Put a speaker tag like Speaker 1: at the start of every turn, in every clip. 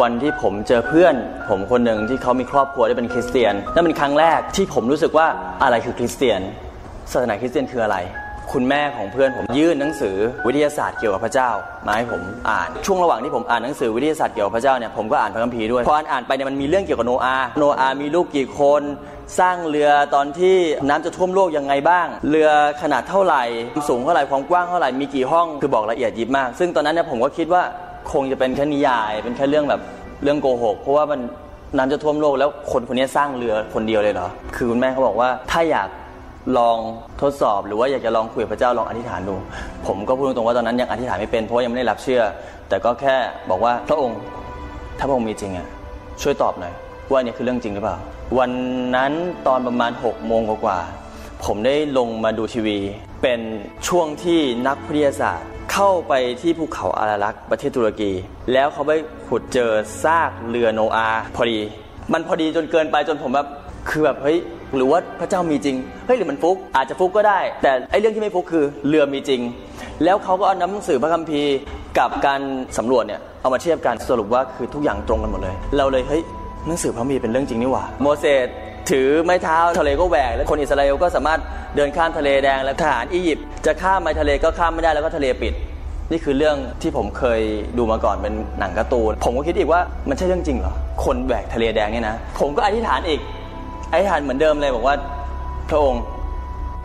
Speaker 1: วันที่ผมเจอเพื่อน ผมคนหนึ่งที่เขามีครอบครัวได้เป็นคริสเตียนนั่นเป็นครั้งแรกที่ผมรู้สึกว่าอะไรคือคริสเตียนศาสนาคริสเตียนคืออะไร คุณแม่ของเพื่อนผมยื่นหนังสือวิทยาศาสตร์เกี่ยวกับพระเจ้ามาให้ผมอ่านช่วงระหว่างที่ผมอ่านหนังสือวิทยาศาสตร์เกี่ยวกับพระเจ้าเนี่ยผมก็อ่านพระคัมภีร์ด้วยพออ่านอ่านไปเนี่ยมันมีเรื่องเกี่ยวกับโนอาห์โนอาห์มีลูกกี่คนสร้างเรือตอนที่น้ำจะท่วมโลกยังไงบ้าง เรือขนาดเท่าไหร่ สูงเท่าไหร่ความกว้างเท่าไหร่มีกี่ห้องคือบอกละเอียดยิบมาก ซึ่งตอนนั้นเนี่ยผมก็คิดว่า คงจะเป็นแค่นิยาย เป็นแค่เรื่องแบบเรื่องโกหก เพราะว่ามันน้ำจะท่วมโลกแล้วคนคนนี้สร้างเรือคนเดียวเลยเหรอ คือคุณแม่เขาบอกว่าถ้าอยากลองทดสอบหรือว่าอยากจะลองคุยกับพระเจ้าลองอธิษฐานดู ผมก็พูดตรงๆว่าตอนนั้นยังอธิษฐานไม่เป็นเพราะยังไม่ได้รับเชื่อ แต่ก็แค่บอกว่าพระองค์ถ้าพระองค์มีจริงอะช่วยตอบหน่อยว่านี่คือเรื่องจริงหรือเปล่า วันนั้นตอนประมาณ6กโมงกว่าๆผมได้ลงมาดูทีวี เป็นช่วงที่นักวิทยาศาสตร์ เข้าไปที่ภูเขาอารารักประเทศตุรกี แล้วเขาไปขุดเจอซากเรือโนอาพอดี มันพอดีจนเกินไปจนผมแบบคือแบบเฮ้ยหรือว่าพระเจ้ามีจริงเฮ้ยหรือมันฟุก อาจจะฟุกก็ได้ แต่ไอ้เรื่องที่ไม่ฟุกคือเรือมีจริง แล้วเขาก็เอาหนังสือพระคัมภีร์กับการสำรวจเนี่ยเอามาเทียบกันสรุปว่าคือทุกอย่างตรงกันหมดเลย เราเลยเฮ้ยหนังสือพระคัมภีร์เป็นเรื่องจริงนี่หว่าโมเสสถือไม้เท้าทะเลก็แหวก แล้วคนอิสราเอลก็สามารถเดินข้ามทะเลแดง แล้วทหารอียิปต์จะข้ามไปทะเลก็ข้ามไม่ได้แล้วก็ทะเลปิด นี่คือเรื่องที่ผมเคยดูมาก่อนเป็นหนังการ์ตูน ผมก็คิดอีกว่ามันใช่เรื่องจริงเหรอ คนแหวกทะเลแดงเนี่ยนะ ผมก็อธิษฐานอีก อธิษฐานเหมือนเดิมเลยบอกว่าพระองค์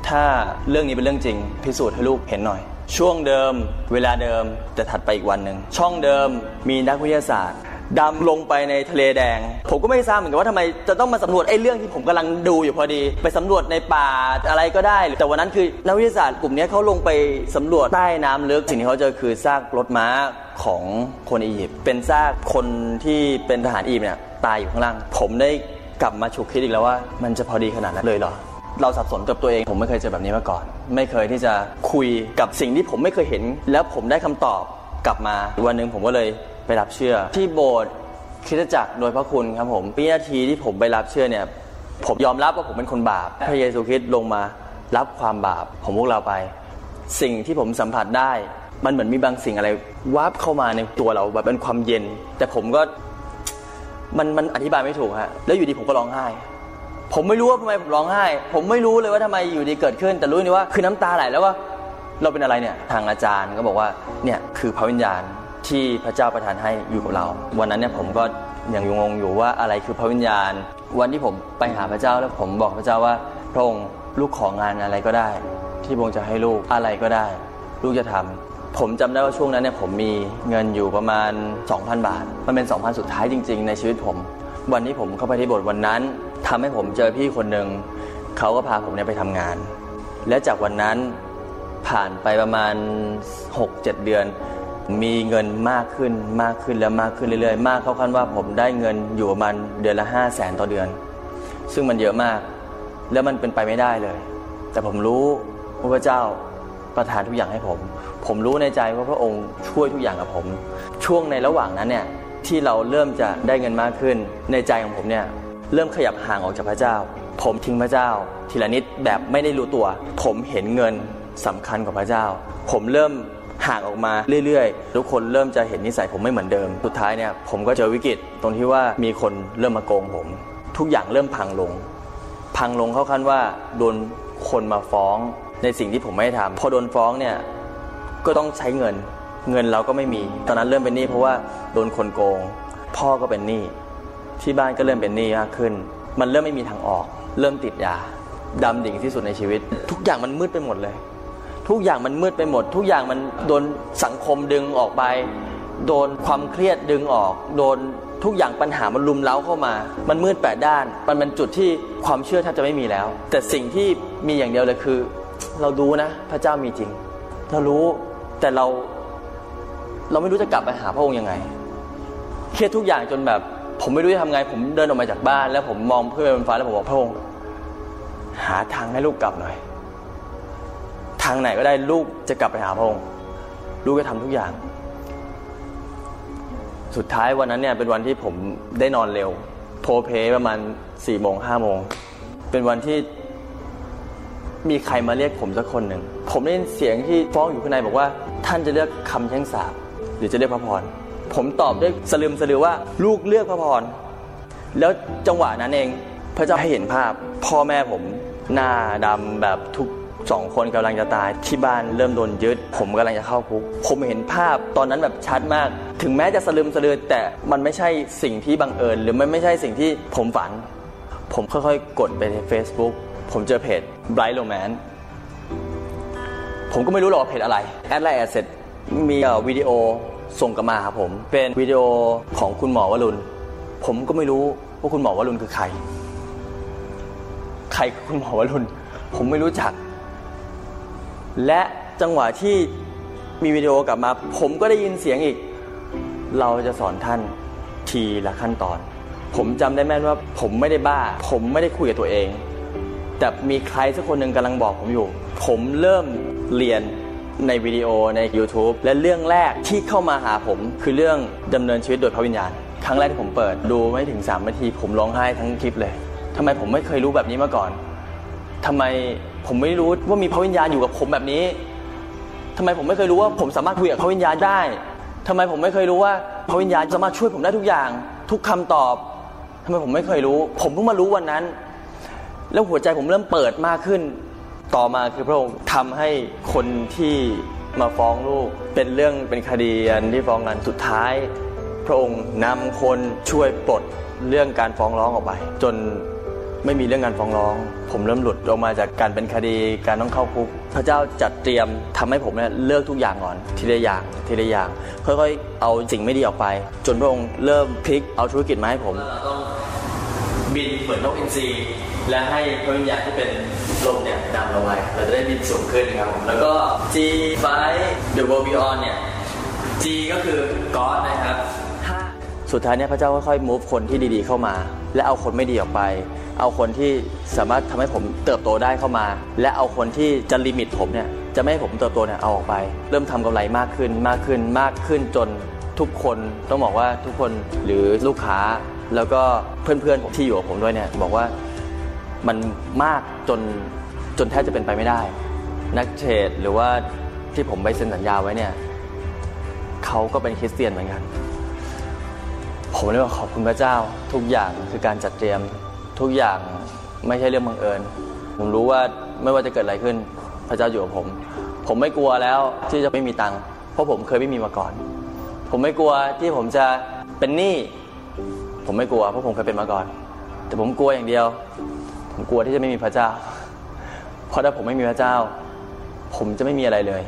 Speaker 1: ถ้าเรื่องนี้เป็นเรื่องจริง พิสูจน์ให้ลูกเห็นหน่อย ช่วงเดิม เวลาเดิมแต่ถัดไปอีกวันหนึ่งช่องเดิมมีนักวิทยาศาสตร์ ดำลงไปในทะเลแดง ผมก็ไม่ทราบเหมือนกันว่าทำไมจะต้องมาสำรวจไอ้เรื่องที่ผมกำลังดูอยู่พอดี ไปสำรวจในป่าอะไรก็ได้ แต่วันนั้นคือนักวิทยาศาสตร์กลุ่มนี้เขาลงไปสำรวจใต้น้ำลึกสิ่งที่เขาเจอคือซากรถม้าของคนอียิปต์เป็นซากคนที่เป็นทหารอียิปต์เนี่ยตายอยู่ข้างล่าง ผมได้กลับมาฉุกคิดอีกแล้วว่า มันจะพอดีขนาดนั้นเลยเหรอเราสับสนกับตัวเอง ผมไม่เคยเจอแบบนี้มาก่อน ไม่เคยที่จะคุยกับสิ่งที่ผมไม่เคยเห็น แล้วผมได้คำตอบกลับมาวันหนึ่งผมก็เลย ไปรับเชื่อ ที่โบสถ์คริสตจักรโดยพระคุณครับผมปีนาทีที่ผมไปรับเชื่อเนี่ย ผมยอมรับว่าผมเป็นคนบาป พระเยซูคริสต์ลงมารับความบาปของพวกเราไป สิ่งที่ผมสัมผัสได้ มันเหมือนมีบางสิ่งอะไรวับเข้ามาในตัวเราแบบเป็นความเย็น แต่ผมก็มันมันอธิบายไม่ถูกฮะแล้วอยู่ดีผมก็ร้องไห้ ผมไม่รู้ว่าทำไมผมร้องไห้ ผมไม่รู้เลยว่าทำไมอยู่ดีเกิดขึ้น แต่รู้นี่ว่าคือน้ำตาไหลแล้วว่าเราเป็นอะไรเนี่ยทางอาจารย์ก็บอกว่าเนี่ยคือพระวิญญาณ ที่พระเจ้าประทานให้อยู่กับเรา วันนั้นเนี่ยผมก็ยังงงอยู่ว่าอะไรคือพระวิญญาณ วันที่ผมไปหาพระเจ้าแล้วผมบอกพระเจ้าว่าพระองค์ลูกของานอะไรก็ได้ ที่พระองค์จะให้ลูกอะไรก็ได้ ลูกจะทำผมจำได้ว่าช่วงนั้นเนี่ยผมมีเงินอยู่ประมาณ 2,000 บาท มันเป็น 2,000 สุดท้ายจริง ๆ ในชีวิตผม วันที่ผมเข้าไปที่โบสถ์วันนั้นทำให้ผมเจอพี่คนหนึ่งเขาก็พาผมเนี่ยไปทำงาน และจากวันนั้นผ่านไปประมาณ 6-7 เดือน มีเงินมากขึ้นมากขึ้นและมากขึ้นเรื่อยๆ มากเข้าขั้นว่าผมได้เงินอยู่ประมาณเดือนละ5 0 0แสนต่อเดือน ซึ่งมันเยอะมาก แล้วมันเป็นไปไม่ได้เลย แต่ผมรู้ว่าพระเจ้าประทานทุกอย่างให้ผม ผมรู้ในใจว่าพระองค์ช่วยทุกอย่างกับผม ช่วงในระหว่างนั้นเนี่ยที่เราเริ่มจะได้เงินมากขึ้น ในใจของผมเนี่ยเริ่มขยับห่างออกจากพระเจ้า ผมทิ้งพระเจ้า ทีละนิดแบบไม่ได้รู้ตัว ผมเห็นเงินสำคัญกว่าพระเจ้า ผมเริ่ม ห่างออกมาเรื่อยๆ ทุกคนเริ่มจะเห็นนิสัยผมไม่เหมือนเดิม สุดท้ายเนี่ยผมก็เจอวิกฤตตรงที่ว่ามีคนเริ่มมาโกงผม ทุกอย่างเริ่มพังลง พังลงเข้าขั้นว่าโดนคนมาฟ้องในสิ่งที่ผมไม่ได้ทำพอโดนฟ้องเนี่ยก็ต้องใช้เงิน เงินเราก็ไม่มี ตอนนั้นเริ่มเป็นหนี้เพราะว่าโดนคนโกง พ่อก็เป็นหนี้ที่บ้านก็เริ่มเป็นหนี้มากขึ้น มันเริ่มไม่มีทางออก เริ่มติดยาดำดิ่งที่สุดในชีวิต ทุกอย่างมันมืดไปหมดเลย ทุกอย่างมันมืดไปหมด ทุกอย่างมันโดนสังคมดึงออกไป โดนความเครียดดึงออก โดนทุกอย่างปัญหามันลุมเล้าเข้ามา มันมืดแปดด้าน มันเป็นจุดที่ความเชื่อแทบจะไม่มีแล้ว แต่สิ่งที่มีอย่างเดียวเลยคือ เราดูนะ พระเจ้ามีจริง เรารู้แต่เราเราไม่รู้จะกลับไปหาพระองค์ยังไง เครียดทุกอย่างจนแบบ ผมไม่รู้จะทำไง ผมเดินออกมาจากบ้าน แล้วผมมองเพื่อนบนฟ้าแล้วผมบอกพระองค์หาทางให้ลูกกลับหน่อย ทางไหนก็ได้ลูกจะกลับไปหาพระองค์ลูกจะทำทุกอย่าง สุดท้ายวันนั้นเนี่ยเป็นวันที่ผมได้นอนเร็ว โพเพประมาณสี่โมงห้าโมง เป็นวันที่มีใครมาเรียกผมสักคนหนึ่ง ผมได้ยินเสียงที่ฟ้องอยู่ข้างในบอกว่า ท่านจะเลือกคำแช่งสาบหรือจะเรียกพระพร ผมตอบด้วยสลืมสลือว่า ลูกเลือกพระพร แล้วจังหวะนั้นเอง พระเจ้าให้เห็นภาพ พ่อแม่ผมหน้าดำแบบทุก สองคนกำลังจะตายที่บ้านเริ่มโดนยึด ผมกำลังจะเข้าคุก ผมเห็นภาพตอนนั้นแบบชัดมาก ถึงแม้จะสลืมสลือแต่มันไม่ใช่สิ่งที่บังเอิญ หรือมันไม่ใช่สิ่งที่ผมฝัน ผมค่อยๆ กดไปใน Facebook ผมเจอเพจ Bright Romance ผมก็ไม่รู้หรอกเพจอะไร add LINE add เสร็จมีวิดีโอส่งกลับมาครับผม เป็นวิดีโอของคุณหมอวรุณ ผมก็ไม่รู้ว่าคุณหมอวรุณคือใคร ใครคือคุณหมอวรุณ ผมไม่รู้จัก และจังหวะที่มีวิดีโอกลับมา ผมก็ได้ยินเสียงอีก เราจะสอนท่านทีละขั้นตอน ผมจำได้แม่นว่าผมไม่ได้บ้า ผมไม่ได้คุยกับตัวเอง แต่มีใครสักคนหนึ่งกำลังบอกผมอยู่ ผมเริ่มเรียนในวิดีโอใน YouTube และเรื่องแรกที่เข้ามาหาผม คือเรื่องดำเนินชีวิตโดยพระวิญญาณ ครั้งแรกที่ผมเปิดดูไม่ถึง3นาที ผมร้องไห้ทั้งคลิปเลยทำไมผมไม่เคยรู้แบบนี้มาก่อนทำไม ผมไม่รู้ว่ามีพระวิญญาณอยู่กับผมแบบนี้ทำไมผมไม่เคยรู้ว่าผมสามารถคุยกับพระวิญญาณได้ทำไมผมไม่เคยรู้ว่าพระวิญญาณสามารถช่วยผมได้ทุกอย่าง ทุกคำตอบทำไมผมไม่เคยรู้ ผมเพิ่งมารู้วันนั้น แล้วหัวใจผมเริ่มเปิดมากขึ้น ต่อมาคือพระองค์ทำให้คนที่มาฟ้องลูกเป็นเรื่องเป็นคดีอันที่ฟ้องกันสุดท้าย พระองค์นำคนช่วยปลดเรื่องการฟ้องร้องออกไป จน ไม่มีเรื่องการฟ้องร้อง ผมเริ่มหลุดออกมาจากการเป็นคดีการต้องเข้าคุก พระเจ้าจัดเตรียมทำให้ผมเนี่ยเลิกทุกอย่างก่อนทีละอย่างทีละอย่างค่อยๆ เอาสิ่งไม่ดีออกไป จนพระองค์เริ่มพลิกเอาธุรกิจมาให้ผมบินเหมือนนกอินทรีและให้พระวิญญาณที่เป็นลมเนี่ยนำเราไว้เราจะได้บินสูงขึ้นครับผมแล้วก็ G5 The World Beyond เนี่ย G ก็คือ God นะครับสุดท้ายเนี่ยพระเจ้าค่อยๆ move คนที่ดีๆเข้ามา และเอาคนไม่ดีออกไป เอาคนที่สามารถทำให้ผมเติบโตได้เข้ามา และเอาคนที่จะลิมิตผมเนี่ยจะไม่ให้ผมเติบโตเนี่ยเอาออกไป เริ่มทำกำไรมากขึ้นมากขึ้นมากขึ้นจนทุกคนต้องบอกว่าทุกคนหรือลูกค้า แล้วก็เพื่อนๆผมที่อยู่กับผมด้วยเนี่ยบอกว่ามันมากจนจนแทบจะเป็นไปไม่ได้ นักเทรดหรือว่าที่ผมไปเซ็นสัญญาไว้เนี่ยเขาก็เป็นคริสเตียนเหมือนกัน ผมเลยว่าขอบคุณพระเจ้า ทุกอย่างคือการจัดเตรียมทุกอย่างไม่ใช่เรื่องบังเอิญ ผมรู้ว่าไม่ว่าจะเกิดอะไรขึ้น พระเจ้าอยู่กับผม ผมไม่กลัวแล้วที่จะไม่มีตังค์เพราะผมเคยไม่มีมาก่อน ผมไม่กลัวที่ผมจะเป็นหนี้ผมไม่กลัวเพราะผมเคยเป็นมาก่อน แต่ผมกลัวอย่างเดียว ผมกลัวที่จะไม่มีพระเจ้า เพราะถ้าผมไม่มีพระเจ้า ผมจะไม่มีอะไรเลย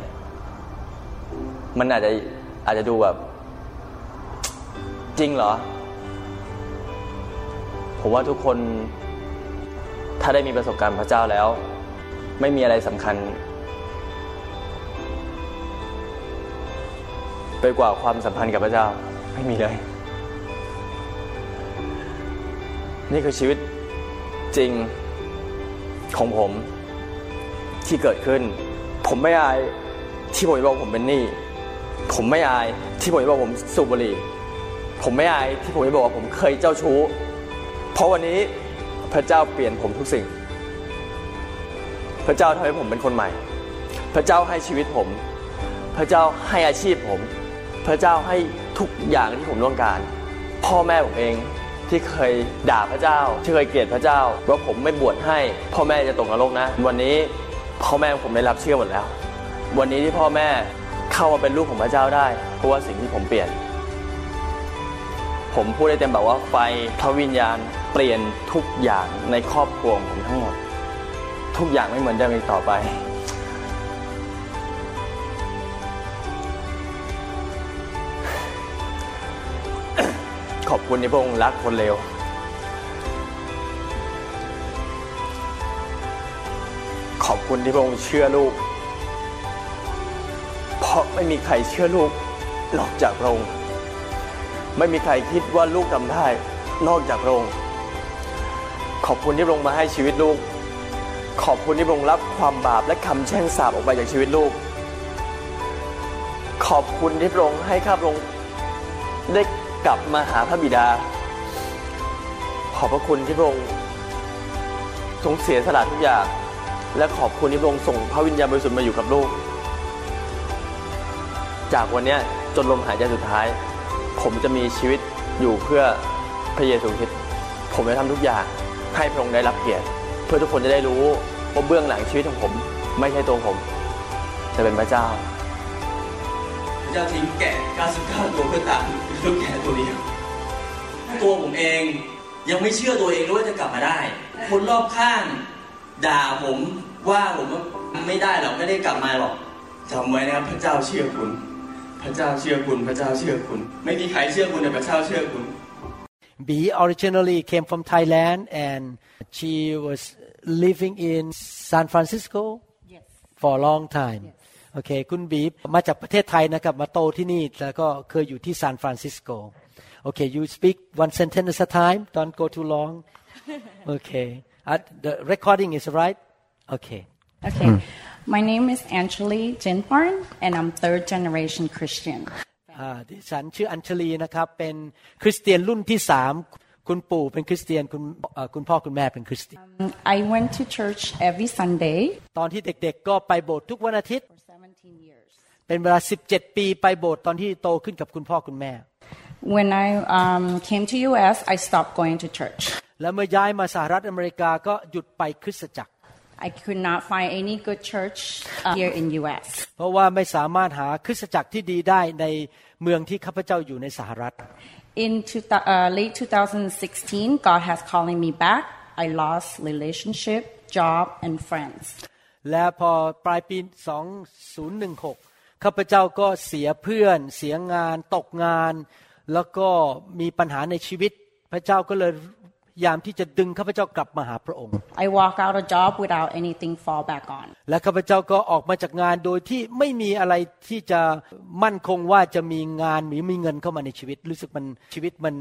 Speaker 1: มันอาจจะอาจจะดูแบบ จริงเหรอ ผมว่าทุกคนถ้าได้มีประสบการณ์พระเจ้าแล้ว ไม่มีอะไรสำคัญ ไปกว่าความสัมพันธ์กับพระเจ้าไม่มีเลย นี่คือชีวิตจริงของผมที่เกิดขึ้น ผมไม่อายที่ผมบอกผมเป็นหนี้ผมไม่อายที่ผมบอกผมสูบบุหรี่ ผมไม่อายที่ผมจะบอกว่าผมเคยเจ้าชู้ เพราะวันนี้พระเจ้าเปลี่ยนผมทุกสิ่ง พระเจ้าทำให้ผมเป็นคนใหม่ พระเจ้าให้ชีวิตผม พระเจ้าให้อาชีพผม พระเจ้าให้ทุกอย่างที่ผมต้องการ พ่อแม่ผมเองที่เคยด่าพระเจ้าที่เคยเกลียดพระเจ้าว่าผมไม่บวชให้ พ่อแม่จะตกนรกนะ วันนี้พ่อแม่ผมได้รับเชื่อหมดแล้ว วันนี้ที่พ่อแม่เข้ามาเป็นลูกของพระเจ้าได้ เพราะว่าสิ่งที่ผมเปลี่ยน ผมพูดได้เต็มปากว่าไฟพระวิญญาณเปลี่ยนทุกอย่างในครอบครัวของผมทั้งหมด ทุกอย่างไม่เหมือนเดิมอีกต่อไปขอบคุณที่พระองค์รักคนเลว ขอบคุณที่พระองค์เชื่อลูก เพราะไม่มีใครเชื่อลูกนอกจากพระองค์ ไม่มีใครคิดว่าลูกทำได้ นอกจากพระองค์ขอบคุณที่พระองค์มาให้ชีวิตลูก ขอบคุณที่พระองค์รับความบาปและคำแช่งสาปออกไปจากชีวิตลูก ขอบคุณที่พระองค์ให้ข้าพระองค์ได้กลับมาหาพระบิดา ขอบพระคุณที่พระองค์ทรงเสียสละทุกอย่าง และขอบคุณที่พระองค์ส่งพระวิญญาณบริสุทธิ์มาอยู่กับลูก จากวันนี้จนลมหายใจสุดท้าย ผมจะมีชีวิตอยู่เพื่อพระเยซูคริสต์ผมจะทำทุกอย่างให้พระองค์ได้รับเกียรติ เพื่อทุกคนจะได้รู้ว่าเบื้องหลังชีวิตของผม ไม่ใช่ตัวผม แต่เป็นพระเจ้า
Speaker 2: พระเจ้าทิ้งแกะ 99 ตัวเพื่อตามลูกแกะตัวเดียวตัวผมเองยังไม่เชื่อตัวเองด้วยว่าจะกลับมาได้ คนรอบข้างด่าผมว่าผมไม่ได้หรอกไม่ได้กลับมาหรอกจำไว้นะครับพระเจ้าเชื่อคุณ พระเจ้าเชื่อคุณพระเจ้าเชื่อคุณ ไม่มีใครเชื่อคุณแต่พระเจ้าเชื่อคุณ
Speaker 3: B originally came from Thailand and she was living in San Francisco
Speaker 4: Yes.
Speaker 3: for a long time โอเคคุณบีมาจากประเทศไทยนะครับ มาโตที่นี่ แล้วก็เคยอยู่ที่ซานฟรานซิสโกโอเค you speak one sentence at a time don't go too long okay uh, the recording is right okay
Speaker 4: Okay. My name is Angeli Jinparn, and I'm third generation Christian.
Speaker 3: อ่าดิฉันชื่ออัญชลีนะครับเป็นคริสเตียนรุ่นที่สามคุณปู่เป็นคริสเตียนคุณเอ่อคุณพ่อคุณแม่เป็นคริสเตียน
Speaker 4: I went to church every Sunday
Speaker 3: ตอนที่เด็กๆก็ไปโบสถ์ทุกวันอาทิตย์
Speaker 4: for 17 years.
Speaker 3: เป็นเวลา 17 ปีไปโบสถ์ตอนที่โตขึ้นกับคุณพ่อคุณแม่
Speaker 4: When I um, came to U.S., I stopped going to church.
Speaker 3: แล้วเมื่อย้ายมาสหรัฐอเมริกาก็หยุดไปคริสตจักร
Speaker 4: I could not find any good church uh, here in U.S.
Speaker 3: เพราะว่าไม่สามารถหาคริสตจักรที่ดีได้ในเมืองที่ข้าพเจ้าอยู่ในสหรัฐ
Speaker 4: In two, uh, late 2016, God has calling me back. I lost relationship, job, and friends.
Speaker 3: และพอปลายปี 2016 ข้าพเจ้าก็เสียเพื่อน เสียงาน ตกงาน แล้วก็มีปัญหาในชีวิต พระเจ้าก็เลยพ ยายามที่จะดึงข้าพเจ้ากลับมาหาพระองค์
Speaker 4: I walk out a job without anything fall back on.
Speaker 3: และข้าพเจ้าก็ออกมาจากงานโดยที่ไม่มีอะไรที่จะมั่นคงว่าจะมีงานหรือมีเงินเข้ามาในชีวิต รู้สึกมันชีวิตมัน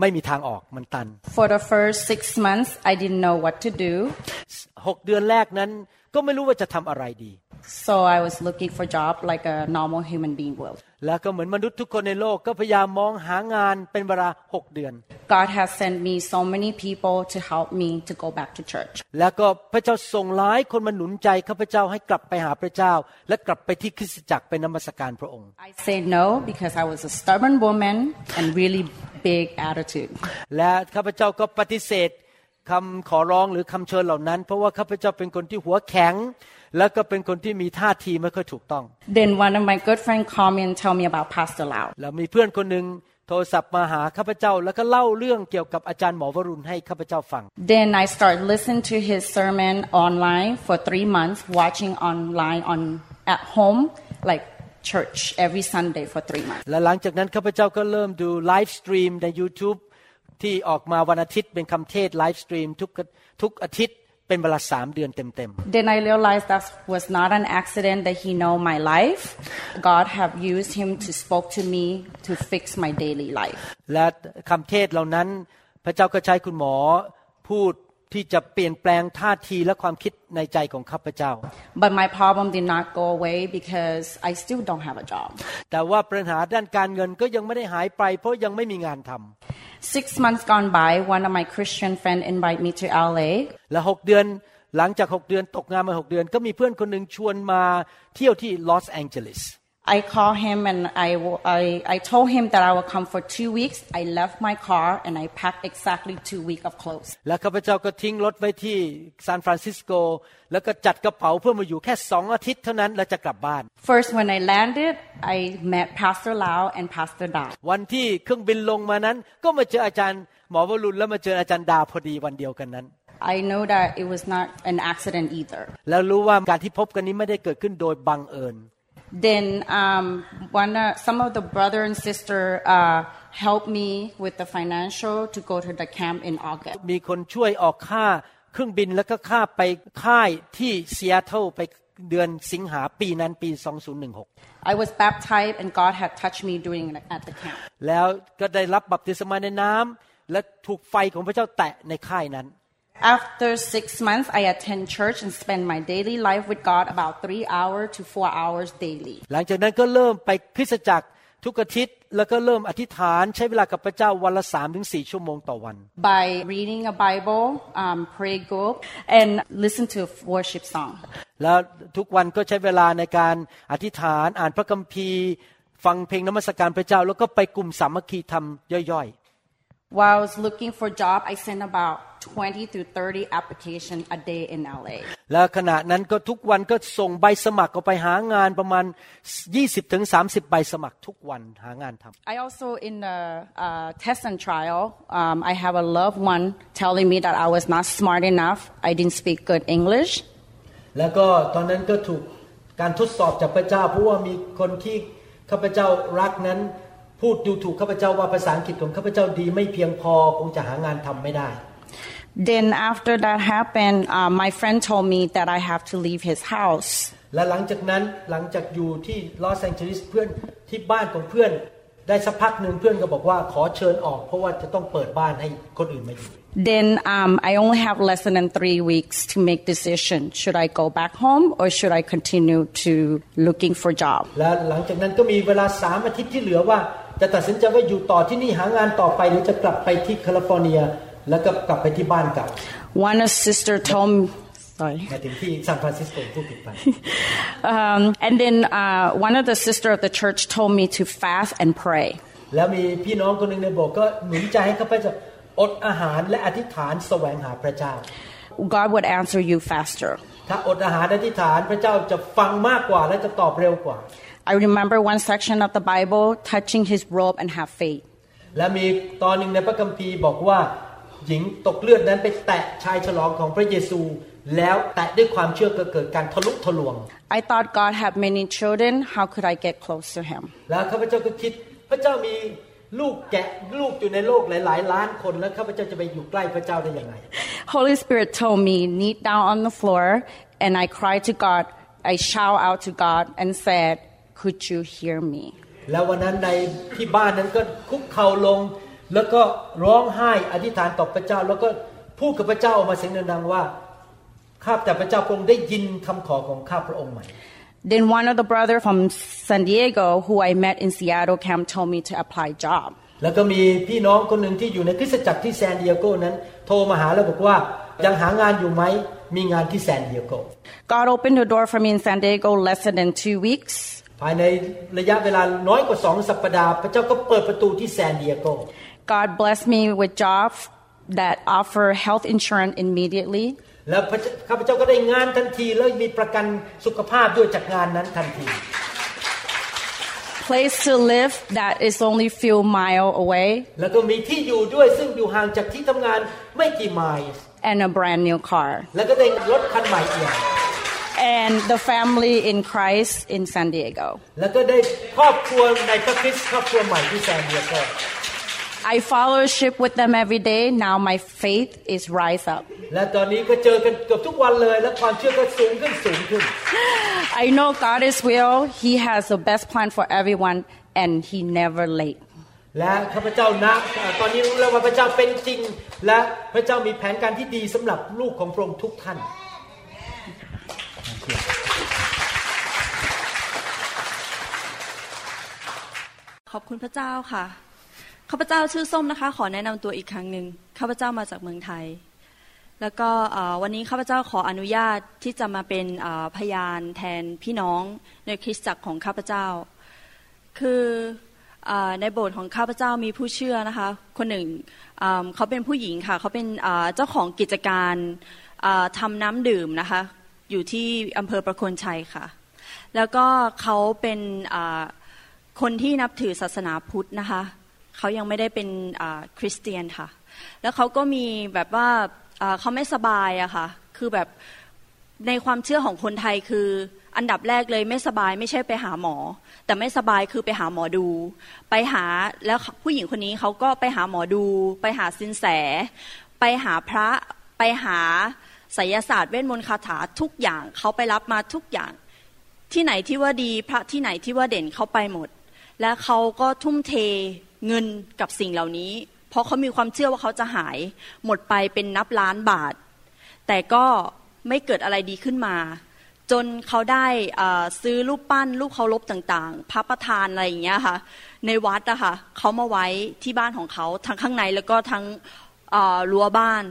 Speaker 3: ไม่มีทางออกมันตัน
Speaker 4: For the first six months, I didn't know what to do.
Speaker 3: หกเดือนแรกนั้นก็ไม่รู้ว่าจะทำอะไรดี
Speaker 4: So I was looking for job like a normal human being will.
Speaker 3: แล้วก็เหมือนมนุษย์ทุกคนในโลกก็พยายามมองหางานเป็นเวลาหกเดือน
Speaker 4: God has sent me so many people to help me to go back to church.
Speaker 3: แล้วก็พระเจ้าส่งหลายคนมาหนุนใจข้าพเจ้าให้กลับไปหาพระเจ้า และกลับไปที่คริสตจักรเป็นนมัสการพระองค์
Speaker 4: I said no because I was a stubborn woman and really big attitude.
Speaker 3: และข้าพเจ้าก็ปฏิเสธคำขอร้องหรือคำเชิญเหล่านั้น เพราะว่าข้าพเจ้าเป็นคนที่หัวแข็ง แล้วก็เป็นคนที่มีท่าทีไม่ค่อยถูกต้อง
Speaker 4: Then one of my good friends called me and tell me about Pastor Lau.
Speaker 3: แล้วมีเพื่อนคนหนึ่งโทรศัพท์มาหาข้าพเจ้าแล้วก็เล่าเรื่องเกี่ยวกับอาจารย์หมอวรุณให้ข้าพเจ้าฟัง
Speaker 4: Then I started listening to his sermon online for three months, watching online on at home, like church every Sunday for three months.
Speaker 3: และหลังจากนั้นข้าพเจ้าก็เริ่มดูไลฟ์สตรีมใน YouTube ที่ออกมาวันอาทิตย์เป็นคำเทศไลฟ์สตรีมทุกทุกอาทิตย์ เป็นเวลาสามเดือนเต็ม
Speaker 4: Then I realized that was not an accident that he know my life. God have used him to spoke to me to fix my daily life.
Speaker 3: ๆและคำเทศเหล่านั้น พระเจ้าก็ใช้คุณหมอพูดที่จะเปลี่ยนแปลงท่าทีและความคิดในใจของข้าพเจ้า
Speaker 4: But my problem did not go away because I still don't have a job.
Speaker 3: แต่ว่าปัญหาด้านการเงินก็ยังไม่ได้หายไป เพราะยังไม่มีงานทำ
Speaker 4: Six months gone by, one of my Christian friend invite me to LA.
Speaker 3: และหกเดือนหลังจากหกเดือนตกงานมาหกเดือน ก็มีเพื่อนคนหนึ่งชวนมาเที่ยวที่ลอสแองเจลิส
Speaker 4: I called him and I, w- I- I told him that I would come for two weeks. I left my car and I packed exactly two weeks of clothes.
Speaker 3: และข้าพเจ้าก็ทิ้งรถไว้ที่ซานฟรานซิสโกแล้วก็จัดกระเป๋าเพื่อมาอยู่แค่สองอาทิตย์เท่านั้นแล้วจะกลับบ้าน
Speaker 4: First, when I landed, I met Pastor Lau and Pastor Da.
Speaker 3: วันที่เครื่องบินลงมานั้น ก็มาเจออาจารย์หมอวรุณแล้วมาเจออาจารย์ดาพอดีวันเดียวกันนั้น
Speaker 4: I know that it was not an accident either.
Speaker 3: แล้วรู้ว่าการที่พบกันนี้ไม่ได้เกิดขึ้นโดยบังเอิญ
Speaker 4: Then um, one, uh, some of the brother and sister uh, helped me with the financial to go to the camp in August.
Speaker 3: มีคนช่วยออกค่าเครื่องบินแล้วก็ค่าไปค่ายที่ซีแอตเทิลไปเดือนสิงหาปีนั้นปี 2016
Speaker 4: I was baptized and God had touched me during at the camp.
Speaker 3: แล้วก็ได้รับบัพติศมาในน้ำและถูกไฟของพระเจ้าแตะในค่ายนั้น
Speaker 4: After six months, I attend church and spend my daily life with God about three hours to four hours daily.
Speaker 3: หลังจากนั้นก็เริ่มไปคริสตจักรทุกอาทิตย์แล้วก็เริ่มอธิษฐานใช้เวลากับพระเจ้าวันละสามถึงสี่ชั่วโมงต่อวัน
Speaker 4: By reading a Bible, um, pray group, and listen to worship song.
Speaker 3: แล้วทุกวันก็ใช้เวลาในการอธิษฐานอ่านพระคัมภีร์ ฟังเพลงนมัสการพระเจ้า แล้วก็ไปกลุ่มสามัคคีทำย่อย
Speaker 4: While I was looking for a job, I sent about 20 to 30 applications a day in LA.
Speaker 3: ๆ แล้วขณะนั้นก็ทุกวันก็ส่งใบสมัครออกไปหางานประมาณ 20-30ถึง30 ใบสมัครทุกวันหางานทำ
Speaker 4: I also, in the uh, test and trial, um, I have a loved one telling me that I was not smart enough. I didn't speak good English.
Speaker 3: แล้วก็ตอนนั้นก็ถูกการทดสอบจากพระเจ้า เพราะว่ามีคนที่ข้าพเจ้ารักนั้น พูดดูถูกข้าพเจ้าว่าภาษาอังกฤษของข้าพเจ้าดีไม่เพียงพอคงจะหางานทำไม่ได้
Speaker 4: Then, after that happened, uh, my friend told me that I have to leave his house.
Speaker 3: และหลังจากนั้นหลังจากอยู่ที่ลอสแองเจลิสเพื่อนที่บ้านของเพื่อนได้สักพักหนึ่งเพื่อนก็บอกว่าขอเชิญออกเพราะว่าจะต้องเปิดบ้านให้คนอื่นมาอยู่
Speaker 4: Then um, I only have less than three weeks to make decision. Should I go back home or should I continue to looking for job?
Speaker 3: และหลังจากนั้นก็มีเวลาสามอาทิตย์ที่เหลือว่า จะตัดสินใจว่าอยู่ต่อที่นี่หางานต่อไปหรือจะกลับไปที่แคลิฟอร์เนีย แล้วก็กลับไปที่บ้านเก่า
Speaker 4: One sister told me, sorry.
Speaker 3: หมายถึงที่ซานฟรานซิสโกพูดผิดไป
Speaker 4: Um, and then uh, one of the sister of the church told me to fast and pray.
Speaker 3: แล้วมีพี่น้องคนหนึ่งในโบสถ์ก็หนุนใจให้ข้าพเจ้าอดอาหารและอธิษฐานแสวงหาพระเจ้า
Speaker 4: God would answer you faster.
Speaker 3: ถ้าอดอาหารอธิษฐานพระเจ้าจะฟังมากกว่าและจะตอบเร็วกว่า
Speaker 4: I remember one section of the Bible touching his robe and have faith.
Speaker 3: และมีตอนหนึ่งในพระคัมภีร์บอกว่า หญิงตกเลือดนั้นไปแตะชายฉลองของพระเยซู แล้วแตะด้วยความเชื่อก็เกิดการทะลุทะลวง
Speaker 4: I thought God had many children. How could I get close to him?
Speaker 3: แล้วข้าพเจ้าก็คิด พระเจ้ามีลูกแกะลูกอยู่ในโลกหลาย ๆ ล้านคนแล้วข้าพเจ้าจะไปอยู่ใกล้พระเจ้าได้ยังไง
Speaker 4: Holy Spirit told me, kneel down on the floor, and I cried to God. I shout out to God and said, Could you hear me?
Speaker 3: แล้ววันนั้นในที่บ้านนั้นก็คุกเข่าลง แล้วก็ร้องไห้อธิษฐานต่อพระเจ้า แล้วก็พูดกับพระเจ้าออกมาเสียงดังๆว่าข้าแต่พระเจ้าพระองค์ได้ยินคำขอของข้าพระองค์ไหม
Speaker 4: Then one of the brother from San Diego, who I met in Seattle camp, told me to apply job.
Speaker 3: แล้วก็มีพี่น้องคนหนึ่งที่อยู่ในคริสตจักรที่แซนดิเอโกนั้น โทรมาหาแล้วบอกว่ายังหางานอยู่ไหมมีงานที่แซนดิเอโก
Speaker 4: God opened the door for me in San Diego less than two weeks.
Speaker 3: ภายในระยะเวลาน้อยกว่าสองสัปดาห์พระเจ้าก็เปิดประตูที่แซนดิเอโก
Speaker 4: God blessed me with jobs that offer health insurance immediately.
Speaker 3: แล้วพระเจ้าข้าพเจ้าก็ได้งานทันทีแล้วมีประกันสุขภาพด้วยจากงานนั้นทันที
Speaker 4: Place to live that is only few mile away
Speaker 3: แล้วก็มีที่อยู่ด้วยซึ่งอยู่ห่างจากที่ทำงานไม่กี่ไมล์
Speaker 4: and a brand new car.
Speaker 3: แล้วก็ได้รถคันใหม่อีก
Speaker 4: And the family in Christ in San Diego.
Speaker 3: แล้วก็ได้ครอบครัวในพระคริสต์ครอบครัวใหม่ที่แซนดิเอโก
Speaker 4: I fellowship with them every day. Now my faith is rise up.
Speaker 3: และตอนนี้ก็เจอกันเกือบทุกวันเลยและความเชื่อก็สูงขึ้นสูงขึ้น
Speaker 4: I know God is will. He has the best plan for everyone and he never late.
Speaker 3: และข้าพเจ้านะตอนนี้รู้แล้วว่าพระเจ้าเป็นจริง และพระเจ้ามีแผนการที่ดีสำหรับลูกของพระองค์ทุกท่าน
Speaker 5: ขอบคุณพระเจ้าค่ะ ข้าพเจ้าชื่อส้มนะคะ ขอแนะนำตัวอีกครั้งหนึ่งข้าพเจ้ามาจากเมืองไทย แล้วก็วันนี้ข้าพเจ้าขออนุญาตที่จะมาเป็นพยานแทนพี่น้องในคริสตจักรของข้าพเจ้า คืออในโบสถ์ของข้าพเจ้ามีผู้เชื่อนะคะ คนหนึ่งเขาเป็นผู้หญิงค่ะ เขาเป็นเจ้าของกิจการทำน้ำดื่มนะคะ อยู่ที่อำเภอประโคนชัยค่ะ แล้วก็เขาเป็นคนที่นับถือศาสนาพุทธนะคะเขายังไม่ได้เป็นคริสเตียนค่ะ แล้วเขาก็มีแบบว่าอ่าเขาไม่สบายอะค่ะ คือแบบในความเชื่อของคนไทยคืออันดับแรกเลยไม่สบายไม่ใช่ไปหาหมอ แต่ไม่สบายคือไปหาหมอดู ไปหาแล้วผู้หญิงคนนี้เขาก็ไปหาหมอดู ไปหาสินแส ไปหาพระไปหา ไสยศาสตร์เวทมนต์คาถาทุกอย่างเขาไปรับมาทุกอย่าง ที่ไหนที่ว่าดีพระที่ไหนที่ว่าเด่นเขาไปหมด และเขาก็ทุ่มเทเงินกับสิ่งเหล่านี้ เพราะเขามีความเชื่อว่าเขาจะหาย หมดไปเป็นนับล้านบาท แต่ก็ไม่เกิดอะไรดีขึ้นมา จนเขาได้ซื้อรูปปั้นรูปเคารพต่างๆ พระประธานอะไรอย่างเงี้ยค่ะในวัดอะค่ะเขามาไว้ที่บ้านของเขาทั้งข้างในแล้วก็ทั้งรั้วบ้าน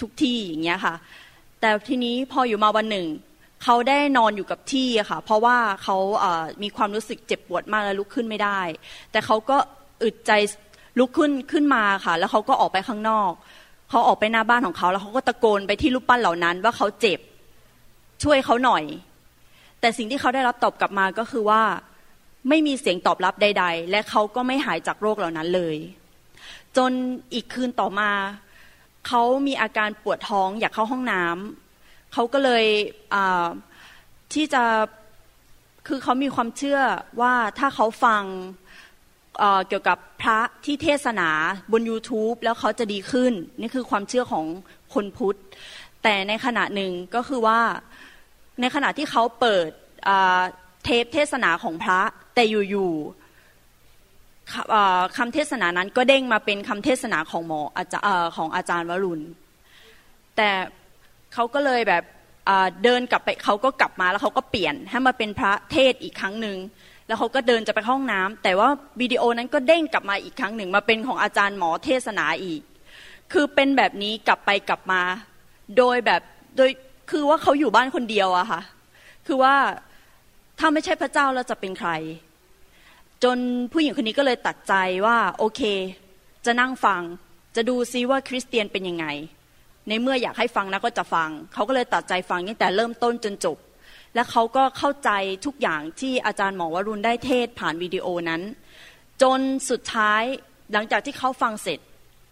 Speaker 5: ทุกที่อย่างเงี้ยค่ะ แต่ทีนี้พออยู่มาวันหนึ่ง เขาได้นอนอยู่กับที่อะค่ะ เพราะว่าเขาเอ่อมีความรู้สึกเจ็บปวดมากและลุกขึ้นไม่ได้ แต่เขาก็อึดใจลุกขึ้นขึ้นมาค่ะ แล้วเขาก็ออกไปข้างนอก เขาออกไปหน้าบ้านของเขา แล้วเขาก็ตะโกนไปที่รูปปั้นเหล่านั้น ว่าเขาเจ็บช่วยเขาหน่อย แต่สิ่งที่เขาได้รับตอบกลับมาก็คือว่าไม่มีเสียงตอบรับใด ๆ และเขาก็ไม่หายจากโรคเหล่านั้นเลย จนอีกคืนต่อมา เขามีอาการปวดท้องอยากเข้าห้องน้ำเขาก็เลยที่จะคือเขามีความเชื่อว่าถ้าเขาฟังเเกี่ยวกับพระที่เทศนาบน YouTube แล้วเขาจะดีขึ้น นี่คือความเชื่อของคนพุทธ แต่ในขณะหนึ่งก็คือว่าในขณะที่เขาเปิดเทปเทศนาของพระแต่อยู่ๆ คำเทศนานั้นก็เด้งมาเป็นคำเทศนาของหมออาจารย์ของอาจารย์วรุณ แต่เขาก็เลยแบบเดินกลับไปเขาก็กลับมาแล้วเขาก็เปลี่ยนให้มาเป็นพระเทศอีกครั้งหนึ่งแล้วเขาก็เดินจะไปห้องน้ำแต่ว่าวิดีโอนั้นก็เด้งกลับมาอีกครั้งหนึ่งมาเป็นของอาจารย์หมอเทศนาอีก คือเป็นแบบนี้กลับไปกลับมา โดยแบบโดยคือว่าเขาอยู่บ้านคนเดียวอะค่ะ คือว่าถ้าไม่ใช่พระเจ้าเราจะเป็นใคร จนผู้หญิงคนนี้ก็เลยตัดใจว่าโอเค จะนั่งฟัง จะดูซิว่าคริสเตียนเป็นยังไง ในเมื่ออยากให้ฟังนะก็จะฟัง เขาก็เลยตัดใจฟังตั้งแต่เริ่มต้นจนจบ และเขาก็เข้าใจทุกอย่างที่อาจารย์หมอวรุณได้เทศผ่านวิดีโอนั้น จนสุดท้ายหลังจากที่เขาฟังเสร็จ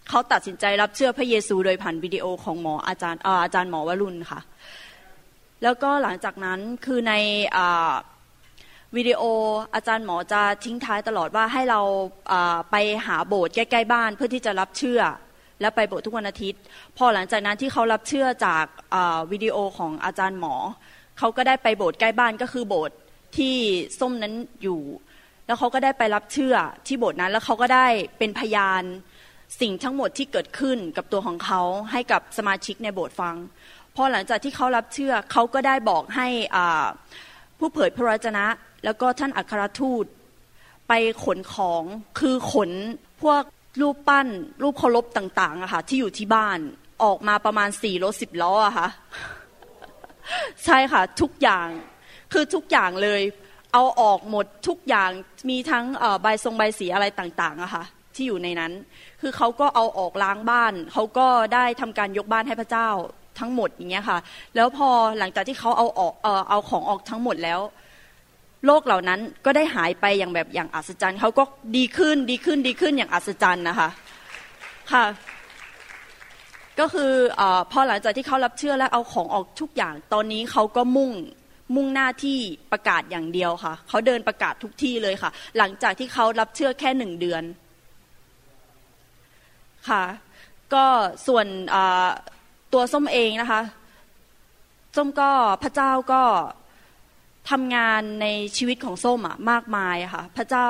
Speaker 5: เขาตัดสินใจรับเชื่อพระเยซูโดยผ่านวิดีโอของหมออาจารย์อาจารย์หมอวรุณค่ะ แล้วก็หลังจากนั้นคือใน วิดีโออาจารย์หมอจะทิ้งท้ายตลอดว่าให้เราไปหาโบสถ์ใกล้ๆบ้านเพื่อที่จะรับเชื่อ และไปโบสถ์ทุกวันอาทิตย์ พอหลังจากนั้นที่เขารับเชื่อจากวิดีโอของอาจารย์หมอ เขาก็ได้ไปโบสถ์ใกล้บ้านก็คือโบสถ์ที่ส้มนั้นอยู่ แล้วเขาก็ได้ไปรับเชื่อที่โบสถ์นั้นแล้วเขาก็ได้เป็นพยานสิ่งทั้งหมดที่เกิดขึ้นกับตัวของเขาให้กับสมาชิกในโบสถ์ฟังพอหลังจากที่เขารับเชื่อเขาก็ได้บอกให้ผู้เผยพระวจนะ แล้วก็ท่านอัครทูต ไปขนของคือขนพวกรูปปั้น รูปเคารพต่างๆอะค่ะที่อยู่ที่บ้านออกมาประมาณสี่รถสิบล้ออะค่ะใช่ค่ะทุกอย่างคือทุกอย่างเลย เอาออกหมดทุกอย่างมีทั้งใบทรงใบสีอะไรต่างๆอะค่ะที่อยู่ในนั้น คือเขาก็เอาออกล้างบ้านเขาก็ได้ทำการยกบ้านให้พระเจ้าทั้งหมดอย่างเงี้ยค่ะ แล้วพอหลังจากที่เขาเอาออกเออเอาของออกทั้งหมดแล้ว โรคเหล่านั้นก็ได้หายไปอย่างแบบอย่างอัศจรรย์เขาก็ดีขึ้นดีขึ้นดีขึ้นอย่างอัศจรรย์นะคะค่ะก็คืออพอหลังจากที่เขารับเชื่อและเอาของออกทุกอย่าง ตอนนี้เขาก็มุ่งมุ่งหน้าที่ประกาศอย่างเดียวค่ะ เขาเดินประกาศทุกที่เลยค่ะ หลังจากที่เขารับเชื่อแค่หนึ่งเดือนค่ะ ก็ส่วนตัวส้มเองนะคะ ส้มก็พระเจ้าก็ ทำงานในชีวิตของส้มอะมากมายค่ะพระเจ้า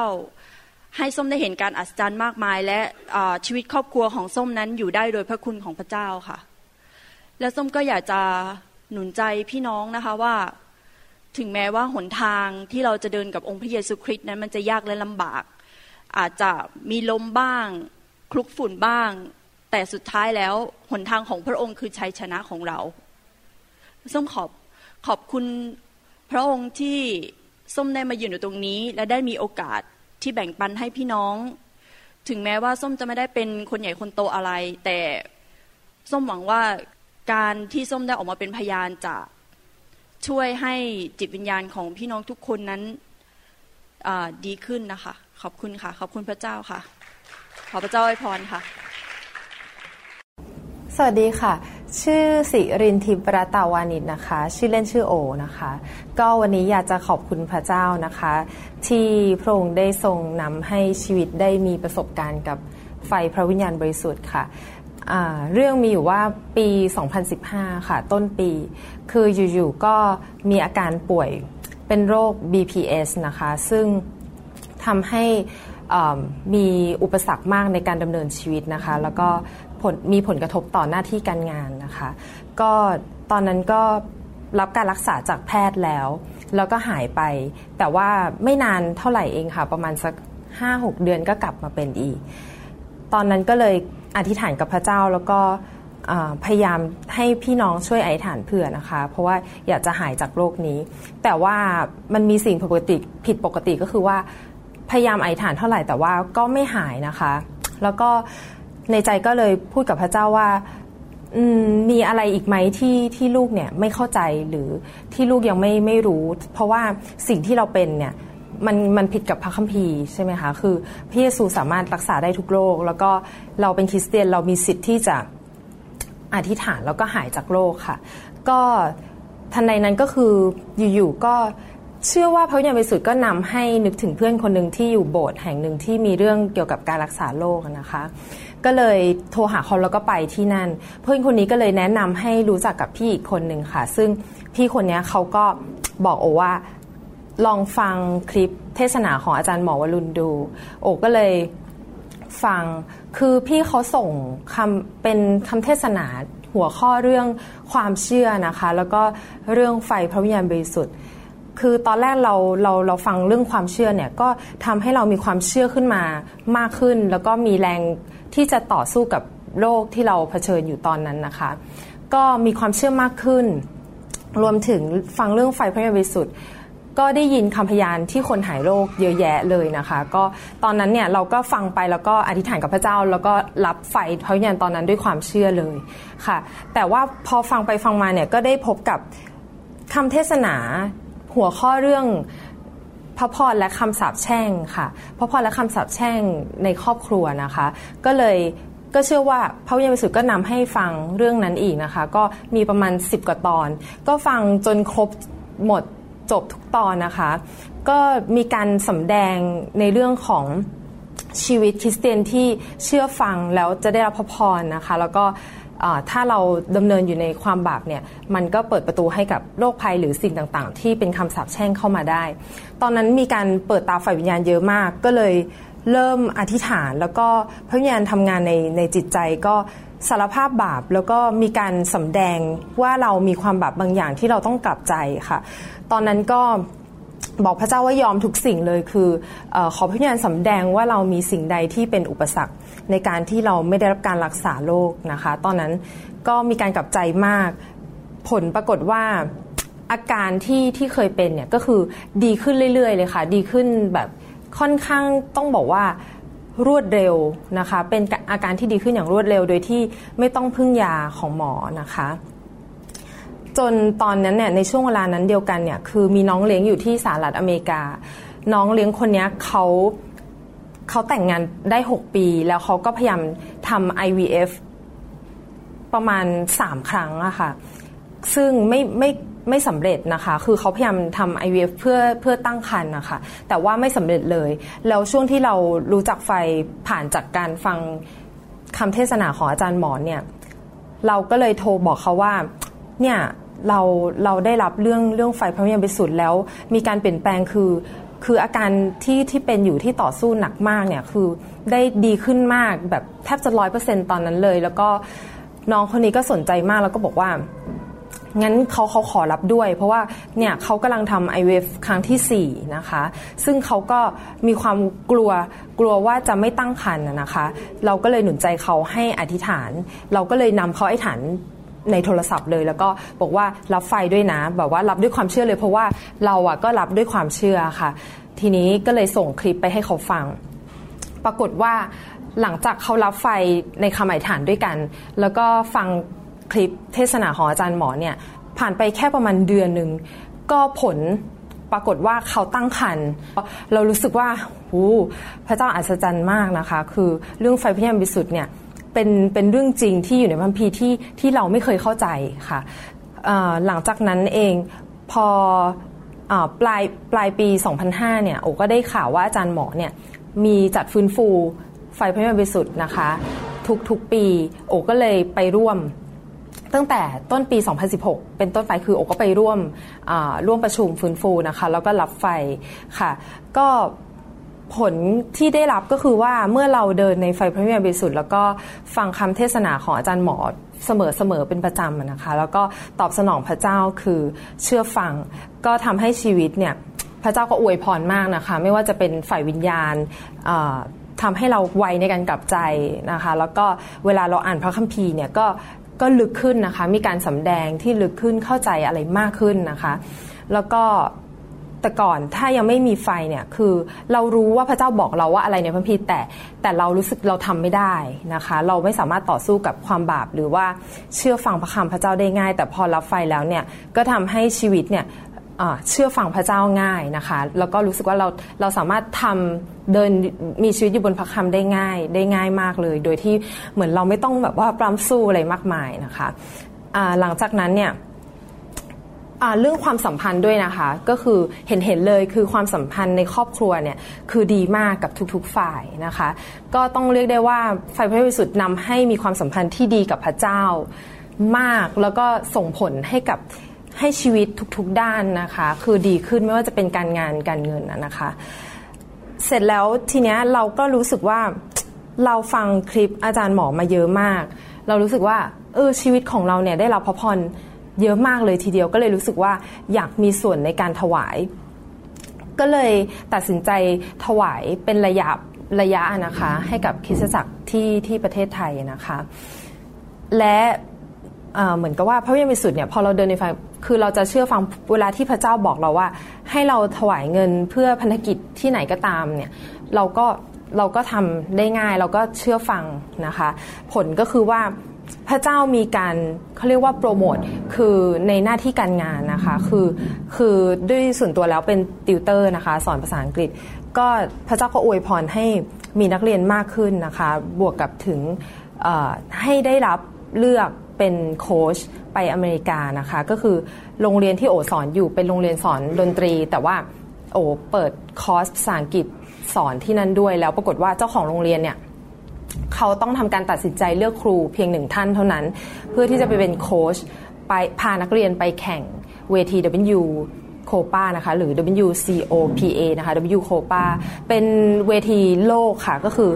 Speaker 5: ให้ส้มได้เห็นการอัศจรรย์มากมาย และชีวิตครอบครัวของส้มนั้นอยู่ได้โดยพระคุณของพระเจ้าค่ะ และส้มก็อยากจะหนุนใจพี่น้องนะคะว่า ถึงแม้ว่าหนทางที่เราจะเดินกับองค์พระเยซูคริสต์นั้นมันจะยากและลำบาก อาจจะมีลมบ้าง คลุกฝุ่นบ้าง แต่สุดท้ายแล้วหนทางของพระองค์คือชัยชนะของเราส้มขอบขอบคุณ พระองค์ที่ส้มได้มายืนอยู่ตรงนี้ และได้มีโอกาสที่แบ่งปันให้พี่น้อง ถึงแม้ว่าส้มจะไม่ได้เป็นคนใหญ่คนโตอะไร แต่ส้มหวังว่าการที่ส้มได้ออกมาเป็นพยานจะช่วยให้จิตวิญญาณของพี่น้องทุกคนนั้นดีขึ้นนะคะ ขอบคุณค่ะ ขอบคุณพระเจ้าค่ะ ขอพระเจ้าอวยพรค่ะ
Speaker 6: สวัสดีค่ะ ชื่อสิรินทิพระตาวานิชนะคะ ชื่อเล่นชื่อโอนะคะ ก็วันนี้อยากจะขอบคุณพระเจ้านะคะ ที่พระองค์ได้ทรงนำให้ชีวิตได้มีประสบการณ์กับไฟพระวิญญาณบริสุทธิ์ค่ะเรื่องมีอยู่ว่าปี 2015 ค่ะ ต้นปี คืออยู่ๆก็มีอาการป่วยเป็นโรค BPS นะคะ ซึ่งทำให้มีอุปสรรคมากในการดำเนินชีวิตนะคะ แล้วก็ ผลมีผลกระทบต่อหน้าที่การงานนะคะ ก็ตอนนั้นก็รับการรักษาจากแพทย์แล้ว แล้วก็หายไป แต่ว่าไม่นานเท่าไหร่เองค่ะ ประมาณสักห้าหกเดือนก็กลับมาเป็นอีก ตอนนั้นก็เลยอธิษฐานกับพระเจ้าแล้วก็พยายามให้พี่น้องช่วยไอฐานเผื่อนะคะ เพราะว่าอยากจะหายจากโรคนี้ แต่ว่ามันมีสิ่งผิดปกติผิดปกติก็คือว่าพยายามไอฐานเท่าไหร่แต่ว่าก็ไม่หายนะคะ แล้วก็ ในใจก็เลยพูดกับพระเจ้าว่ามีอะไรอีกไหมที่ที่ลูกเนี่ยไม่เข้าใจหรือที่ลูกยังไม่ไม่รู้ เพราะว่าสิ่งที่เราเป็นเนี่ยมันมันผิดกับพระคัมภีร์ใช่ไหมคะคือพระเยซูสามารถรักษาได้ทุกโรค แล้วก็เราเป็นคริสเตียนเรามีสิทธิ์ที่จะอธิษฐานแล้วก็หายจากโรคค่ะ ก็ทันใดนั้นก็คืออยู่ๆก็เชื่อว่าพระวิญญาณบริสุทธิ์ก็นำให้นึกถึงเพื่อนคนหนึ่งที่อยู่โบสถ์แห่งหนึ่งที่มีเรื่องเกี่ยวกับการรักษาโรคนะคะ ก็เลยโทรหาเขาแล้วก็ไปที่นั่น เพื่อนคนนี้ก็เลยแนะนำให้รู้จักกับพี่อีกคนหนึ่งค่ะ ซึ่งพี่คนนี้เขาก็บอกโอว่าลองฟังคลิปเทศนาของอาจารย์หมอวรุณดู โอก็เลยฟังคือพี่เขาส่งคำเป็นคำเทศนาหัวข้อเรื่องความเชื่อนะคะ แล้วก็เรื่องไฟพระวิญญาณบริสุทธิ์คือตอนแรกเราเราเราฟังเรื่องความเชื่อเนี่ยก็ทำให้เรามีความเชื่อขึ้นมามากขึ้น แล้วก็มีแรง ที่จะต่อสู้กับโรคที่เราเผชิญอยู่ตอนนั้นนะคะ ก็มีความเชื่อมากขึ้น รวมถึงฟังเรื่องไฟพระยาบริสุทธิ์ก็ได้ยินคำพยานที่คนหายโรคเยอะแยะเลยนะคะ ก็ตอนนั้นเนี่ยเราก็ฟังไปแล้วก็อธิษฐานกับพระเจ้า แล้วก็รับไฟพระวิญญาณตอนนั้นด้วยความเชื่อเลยค่ะ แต่ว่าพอฟังไปฟังมาเนี่ยก็ได้พบกับคำเทศนาหัวข้อเรื่อง พระพรและคำสาปแช่งค่ะพระพรและคำสาปแช่งในครอบครัวนะคะ ก็เลยก็เชื่อว่าพระวิญญาณบริสุทธิ์ก็นำให้ฟังเรื่องนั้นอีกนะคะ ก็มีประมาณ 10 กว่าตอน ก็ฟังจนครบหมดจบทุกตอนนะคะ ก็มีการสำแดงในเรื่องของชีวิตคริสเตียนที่เชื่อฟังแล้วจะได้รับพระพรนะคะ แล้วก็ ถ้าเราดำเนินอยู่ในความบาปเนี่ยมันก็เปิดประตูให้กับโรคภัยหรือสิ่งต่างๆ ที่เป็นคำสาปแช่งเข้ามาได้ ตอนนั้นมีการเปิดตาฝ่ายวิญญาณเยอะมาก ก็เลยเริ่มอธิษฐาน แล้วก็พระวิญญาณทำงานในในจิตใจก็สารภาพบาปแล้วก็มีการสำแดงว่าเรามีความบาปบางอย่างที่เราต้องกลับใจค่ะ ตอนนั้นก็ บอกพระเจ้าว่ายอมทุกสิ่งเลยคืออขอพระวิญญาณสำแดงว่าเรามีสิ่งใดที่เป็นอุปสรรค ในการที่เราไม่ได้รับการรักษาโรคนะคะ ตอนนั้นก็มีการกลับใจมาก ผลปรากฏว่าอาการที่ที่เคยเป็นเนี่ยก็คือดีขึ้นเรื่อยๆ เลยค่ะ ดีขึ้นแบบค่อนข้างต้องบอกว่ารวดเร็วนะคะ เป็นอาการที่ดีขึ้นอย่างรวดเร็ว โดยที่ไม่ต้องพึ่งยาของหมอนะคะ จนตอนนั้นเนี่ยในช่วงเวลานั้นเดียวกันเนี่ยคือมีน้องเลี้ยงอยู่ที่สหรัฐอเมริกา น้องเลี้ยงคนนี้เขาเขาแต่งงานได้ 6 ปี แล้วเขาก็พยายามทำ IVF ประมาณ 3 ครั้งอะค่ะ ซึ่งไม่ไม่ไม่สำเร็จนะคะ คือเขาพยายามทำ IVF เพื่อเพื่อตั้งครรภ์นะคะ แต่ว่าไม่สำเร็จเลย แล้วช่วงที่เรารู้จักไฟผ่านจากการฟังคำเทศนาของอาจารย์หมอนเนี่ย เราก็เลยโทรบอกเขาว่า เนี่ยเราเราได้รับเรื่องเรื่องไฟพระวิญญาณบริสุทธิ์แล้ว มีการเปลี่ยนแปลงคือคืออาการที่ที่เป็นอยู่ที่ต่อสู้หนักมากเนี่ยคือได้ดีขึ้นมากแบบแทบจะร้อยเปอร์เซ็นตอนนั้นเลย แล้วก็น้องคนนี้ก็สนใจมากแล้วก็บอกว่า งั้นเขาเขาขอรับด้วย เพราะว่าเนี่ยเขากำลังทำ IVF ครั้งที่ 4 นะคะ ซึ่งเขาก็มีความกลัวกลัวว่าจะไม่ตั้งครรภ์นะคะ เราก็เลยหนุนใจเขาให้อธิษฐาน เราก็เลยนำเขาอธิษฐาน ในโทรศัพท์เลย แล้วก็บอกว่ารับไฟด้วยนะแบบว่ารับด้วยความเชื่อเลย เพราะว่าเราอะก็รับด้วยความเชื่อค่ะ ทีนี้ก็เลยส่งคลิปไปให้เขาฟัง ปรากฏว่าหลังจากเขารับไฟในคำอธิษฐานด้วยกัน แล้วก็ฟังคลิปเทศนาของอาจารย์หมอเนี่ยผ่านไปแค่ประมาณเดือนหนึ่งก็ผลปรากฏว่าเขาตั้งครรภ์เรารู้สึกว่าหูพระเจ้าอัศจรรย์มากนะคะ คือเรื่องไฟพระยามบิสุทธิ์เนี่ย เป็นเป็นเรื่องจริงที่อยู่ในพัมพีที่ที่เราไม่เคยเข้าใจค่ะหลังจากนั้นเองพออปลายปลายปี 2005 เนี่ยโอก็ได้ข่าวว่าอาจารย์หมอเนี่ยมีจัดฟื้นฟูไฟพระมิบริสุทธิ์นะคะ ทุกทุกปีโอก็เลยไปร่วม ตั้งแต่ต้นปี 2016 เป็นต้นไปคือโอก็ไปร่วมร่วมประชุมฟื้นฟูนะคะ แล้วก็รับไฟค่ะ ก็ ผลที่ได้รับก็คือว่าเมื่อเราเดินในไฟพระเมิยบริสุทธิ์แล้วก็ฟังคำเทศนาของอาจารย์หมอเสมอๆเป็นประจำนะคะ แล้วก็ตอบสนองพระเจ้าคือเชื่อฟัง ก็ทำให้ชีวิตเนี่ยพระเจ้าก็อวยพรมากนะคะ ไม่ว่าจะเป็นฝ่ายวิญญาณทำให้เราไวในการกลับใจนะคะ แล้วก็เวลาเราอ่านพระคัมภีร์เนี่ยก็ก็ลึกขึ้นนะคะ มีการสำแดงที่ลึกขึ้นเข้าใจอะไรมากขึ้นนะคะ แล้วก็ แต่ก่อนถ้ายังไม่มีไฟเนี่ยคือเรารู้ว่าพระเจ้าบอกเราว่าอะไรในพระพีแต่แต่เรารู้สึกเราทำไม่ได้นะคะ เราไม่สามารถต่อสู้กับความบาปหรือว่าเชื่อฟังพระคำพระเจ้าได้ง่าย แต่พอรับไฟแล้วเนี่ยก็ทำให้ชีวิตเนี่ยเชื่อฟังพระเจ้าง่ายนะคะ แล้วก็รู้สึกว่าเราเราสามารถทำเดินมีชีวิตอยู่บนพระคำได้ง่ายได้ง่ายมากเลย โดยที่เหมือนเราไม่ต้องแบบว่าปรำสู้อะไรมากมายนะคะหลังจากนั้นเนี่ย เรื่องความสัมพันธ์ด้วยนะคะ ก็คือเห็นเห็นเลยคือความสัมพันธ์ในครอบครัวเนี่ยคือดีมากกับทุกๆฝ่ายนะคะ ก็ต้องเรียกได้ว่าไฟพระบริสุทธิ์นำให้มีความสัมพันธ์ที่ดีกับพระเจ้ามากแล้วก็ส่งผลให้กับให้ชีวิตทุกๆด้านนะคะ คือดีขึ้นไม่ว่าจะเป็นการงานการเงินนะคะ เสร็จแล้วทีเนี้ยเราก็รู้สึกว่าเราฟังคลิปอาจารย์หมอมาเยอะมาก เรารู้สึกว่าเออชีวิตของเราเนี่ยได้รับพระพร เยอะมากเลยทีเดียวก็เลยรู้สึกว่าอยากมีส่วนในการถวาย ก็เลยตัดสินใจถวายเป็นระยะระยะนะคะ ให้กับคริสตจักรที่ที่ประเทศไทยนะคะ และเหมือนกับว่าพระวิญญาณบริสุทธิ์เนี่ยพอเราเดินในไฟคือเราจะเชื่อฟังเวลาที่พระเจ้าบอกเราว่า ให้เราถวายเงินเพื่อพันธกิจที่ไหนก็ตามเนี่ยเราก็เราก็ทำได้ง่ายเราก็เชื่อฟังนะคะ ผลก็คือว่า พระเจ้ามีการเขาเรียกว่าโปรโมทคือในหน้าที่การงานนะคะ คือคือด้วยส่วนตัวแล้วเป็นติวเตอร์นะคะ สอนภาษาอังกฤษ ก็พระเจ้าก็อวยพรให้มีนักเรียนมากขึ้นนะคะ บวกกับถึงให้ได้รับเลือกเป็นโค้ชไปอเมริกานะคะ ก็คือโรงเรียนที่โอสอนอยู่เป็นโรงเรียนสอนดนตรี แต่ว่าโอเปิดคอร์สภาษาอังกฤษสอนที่นั่นด้วยแล้วปรากฏว่าเจ้าของโรงเรียนเนี่ย เขาต้องทำการตัดสินใจเลือกครูเพียงหนึ่งท่านเท่านั้น เพื่อที่จะไปเป็นโค้ชไปพานักเรียนไปแข่งเวที W โคปานะคะหรือ WCOPA นะคะ W โคปาเป็นเวทีโลกค่ะ ก็คือ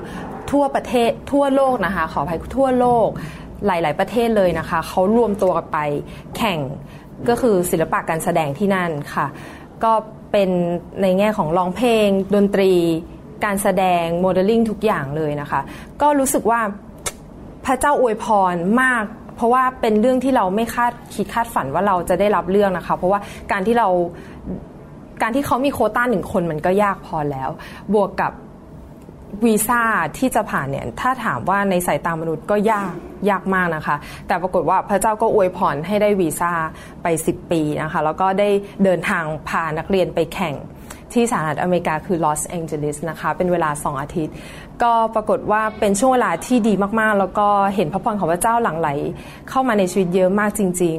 Speaker 6: ทั่วประเทศทั่วโลกนะคะ ขออภัยทั่วโลกหลาย ๆ ประเทศเลยนะคะ เขารวมตัวกันไปแข่งก็คือศิลปะการแสดงที่นั่นค่ะ ก็เป็นในแง่ของร้องเพลง ดนตรี การแสดงโมเดลลิ่งทุกอย่างเลยนะคะ ก็รู้สึกว่าพระเจ้าอวยพรมาก เพราะว่าเป็นเรื่องที่เราไม่คาดคิดคาดฝันว่าเราจะได้รับเรื่องนะคะ เพราะว่าการที่เราการที่เขามีโคต้าหนึ่งคนมันก็ยากพอแล้ว บวกกับวีซ่าที่จะผ่านเนี่ยถ้าถามว่าในสายตามนุษย์ก็ยากยากมากนะคะ แต่ปรากฏว่าพระเจ้าก็อวยพรให้ได้วีซ่าไป 10 ปีนะคะ แล้วก็ได้เดินทางพานักเรียนไปแข่ง ที่สหรัฐอเมริกาคือลอสแองเจลิสนะคะ เป็นเวลา 2 อาทิตย์ ก็ปรากฏว่าเป็นช่วงเวลาที่ดีมากๆ แล้วก็เห็นพระพรของพระเจ้าหลั่งไหล เข้ามาในชีวิตเยอะมากจริง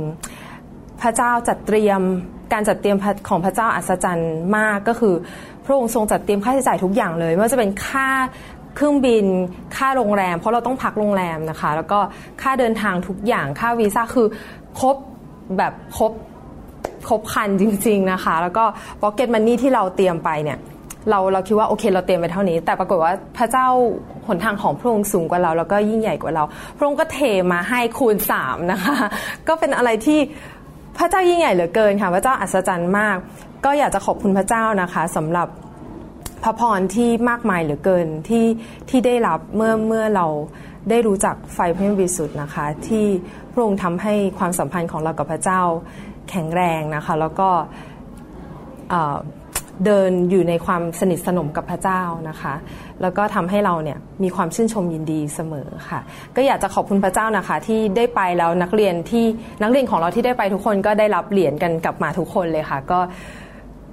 Speaker 6: ๆ พระเจ้าจัดเตรียมการจัดเตรียมของพระเจ้าอัศจรรย์มากก็คือ พระองค์ทรงจัดเตรียมค่าใช้จ่ายทุกอย่างเลยไม่ว่าจะเป็นค่าเครื่องบิน ค่าโรงแรม เพราะเราต้องพักโรงแรมนะคะ แล้วก็ค่าเดินทางทุกอย่างค่าวีซ่าคือครบแบบครบ ครบคันจริง ๆนะคะ แล้วก็พ็อกเก็ตมันนี่ที่เราเตรียมไปเนี่ยเราเราคิดว่าโอเคเราเตรียมไปเท่านี้ แต่ปรากฏว่าพระเจ้าหนทางของพระองค์สูงกว่าเรา แล้วก็ยิ่งใหญ่กว่าเรา พระองค์ก็เทมาให้คูณสามนะคะ ก็เป็นอะไรที่พระเจ้ายิ่งใหญ่เหลือเกินค่ะ พระเจ้าอัศจรรย์มาก ก็อยากจะขอบคุณพระเจ้านะคะสำหรับพระพรที่มากมายเหลือเกินที่ที่ได้รับเมื่อเมื่อเราได้รู้จักไฟพระบริสุทธ์นะคะ ที่พระองค์ทำให้ความสัมพันธ์ของเรากับพระเจ้า แข็งแรงนะคะ แล้วก็เดินอยู่ในความสนิทสนมกับพระเจ้านะคะ แล้วก็ทำให้เราเนี่ยมีความชื่นชมยินดีเสมอค่ะ ก็อยากจะขอบคุณพระเจ้านะคะ ที่ได้ไปแล้วนักเรียนที่นักเรียนของเราที่ได้ไปทุกคนก็ได้รับเหรียญกันกลับมาทุกคนเลยค่ะ ก็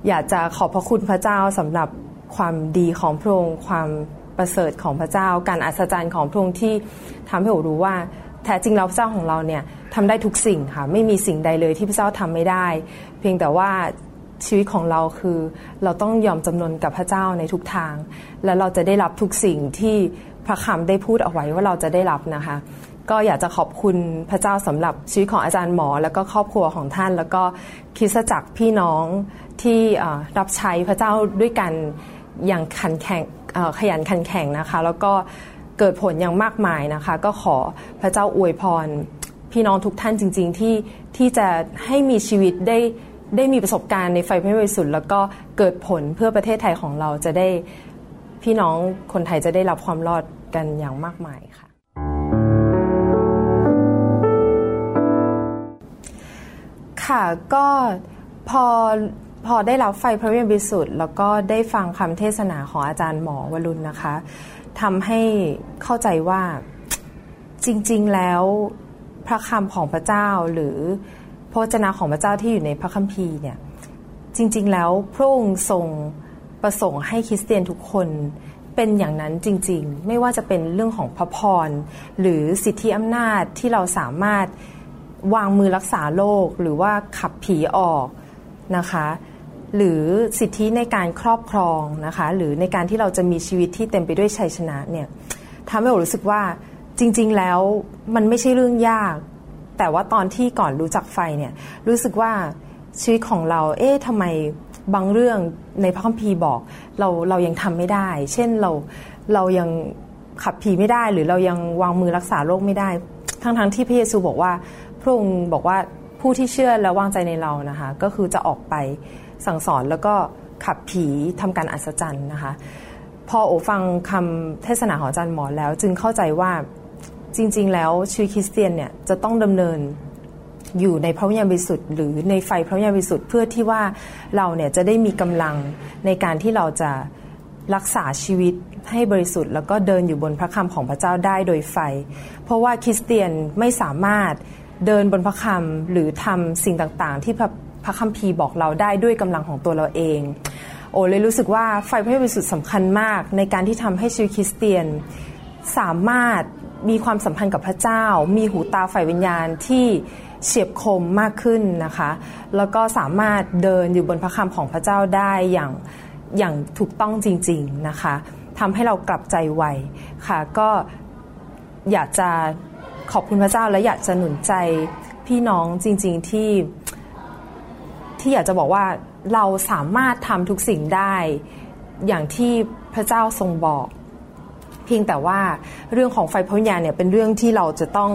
Speaker 6: อยากจะขอบพระคุณพระเจ้าสำหรับความดีของพระองค์ความประเสริฐของพระเจ้า การอัศจรรย์ของพระองค์ที่ทำให้เรารู้ว่าแท้จริงแล้วพระเจ้าของเราเนี่ย ทำได้ทุกสิ่งค่ะ ไม่มีสิ่งใดเลยที่พระเจ้าทำไม่ได้ เพียงแต่ว่าชีวิตของเราคือเราต้องยอมจำนนกับพระเจ้าในทุกทาง และเราจะได้รับทุกสิ่งที่พระคำได้พูดเอาไว้ว่าเราจะได้รับนะคะ ก็อยากจะขอบคุณพระเจ้าสำหรับชีวิตของอาจารย์หมอ แล้วก็ครอบครัวของท่าน แล้วก็คิสจักรพี่น้องที่รับใช้พระเจ้าด้วยกันอย่างขันแข่งขยันขันแข่งนะคะ แล้วก็เกิดผลอย่างมากมายนะคะ ก็ขอพระเจ้าอวยพร พี่น้องทุกท่านจริง ๆ ที่ที่จะให้มีชีวิตได้ได้มีประสบการณ์ในไฟพระบริสุทธิ์แล้วก็เกิดผลเพื่อประเทศไทยของเราจะได้พี่น้องคนไทยจะได้รับความรอดกันอย่างมากมายค่ะ ค่ะก็พอพอได้รับไฟพระวิญญาณบริสุทธิ์แล้วก็ได้ฟังคำเทศนาของอาจารย์หมอวรุณนะคะทำให้เข้าใจว่าจริง ๆ แล้ว พระคำของพระเจ้าหรือพระวจนะของพระเจ้าที่อยู่ในพระคัมภีร์เนี่ยจริง ๆ แล้วพระองค์ทรงประสงค์ให้คริสเตียนทุกคนเป็นอย่างนั้นจริง ๆ ไม่ว่าจะเป็นเรื่องของพระพร หรือสิทธิอำนาจที่เราสามารถวางมือรักษาโรคหรือว่าขับผีออกนะคะ หรือสิทธิในการครอบครองนะคะ หรือในการที่เราจะมีชีวิตที่เต็มไปด้วยชัยชนะเนี่ยทำให้ผมรู้สึกว่า จริงๆแล้วมันไม่ใช่เรื่องยาก แต่ว่าตอนที่ก่อนรู้จักไฟเนี่ยรู้สึกว่าชีวิตของเรา เอ๊ะทำไมบางเรื่องในพระคัมภีร์บอก เราเรายังทำไม่ได้ เช่นเราเรายังขับผีไม่ได้ หรือเรายังวางมือรักษาโรคไม่ได้ ทั้งๆทที่พระเยซูบอกว่าพระองค์บอกว่าผู้ที่เชื่อและวางใจในเรานะคะ ก็คือจะออกไปสั่งสอนแล้วก็ขับผีทำการอัศจรรย์นะคะ พอโอฟังคำเทศนาของอาจารย์หมอแล้ว จึงเข้าใจว่า จริง ๆ แล้วชีวิตคริสเตียนเนี่ยจะต้องดำเนินอยู่ในพระวิญญาณบริสุทธิ์หรือในไฟพระวิญญาณบริสุทธิ์เพื่อที่ว่าเราเนี่ยจะได้มีกำลังในการที่เราจะรักษาชีวิตให้บริสุทธิ์ แล้วก็เดินอยู่บนพระคำของพระเจ้าได้โดยไฟ เพราะว่าคริสเตียนไม่สามารถเดินบนพระคำหรือทำสิ่งต่างๆ ที่พระพระคัมภีร์บอกเราได้ด้วยกำลังของตัวเราเอง โอ้เลยรู้สึกว่าไฟพระบริสุทธิ์สำคัญมาก ในการที่ทำให้ชีวิตคริสเตียนสามารถ มีความสัมพันธ์กับพระเจ้า มีหูตาฝ่ายวิญญาณที่เฉียบคมมากขึ้นนะคะ แล้วก็สามารถเดินอยู่บนพระคำของพระเจ้าได้อย่างอย่างถูกต้องจริง ๆนะคะทำให้เรากลับใจไวค่ะ ก็อยากจะขอบคุณพระเจ้าและอยากจะหนุนใจพี่น้องจริง ๆที่ที่อยากจะบอกว่าเราสามารถทำทุกสิ่งได้ อย่างที่พระเจ้าทรงบอก เพียงแต่ว่าเรื่องของไฟพระวิญญาณเนี่ยเป็นเรื่องที่เราจะต้อง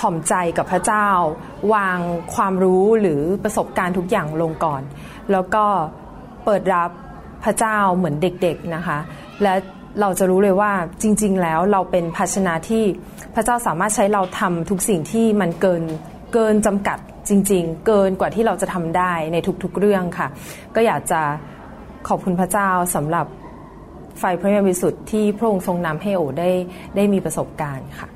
Speaker 6: ถ่อมใจกับพระเจ้า วางความรู้หรือประสบการณ์ทุกอย่างลงก่อน แล้วก็เปิดรับพระเจ้าเหมือนเด็กๆนะคะ และเราจะรู้เลยว่าจริง ๆ แล้วเราเป็นภาชนะที่พระเจ้าสามารถใช้เราทำทุกสิ่งที่มันเกินเกินจำกัดจริง ๆ เกินกว่าที่เราจะทำได้ในทุกๆเรื่องค่ะ ก็อยากจะขอบคุณพระเจ้าสำหรับ ไฟพระวิญญาณบริสุทธิ์ที่พระองค์ทรงนำให้โอได้ได้มีประสบการณ์ค่ะ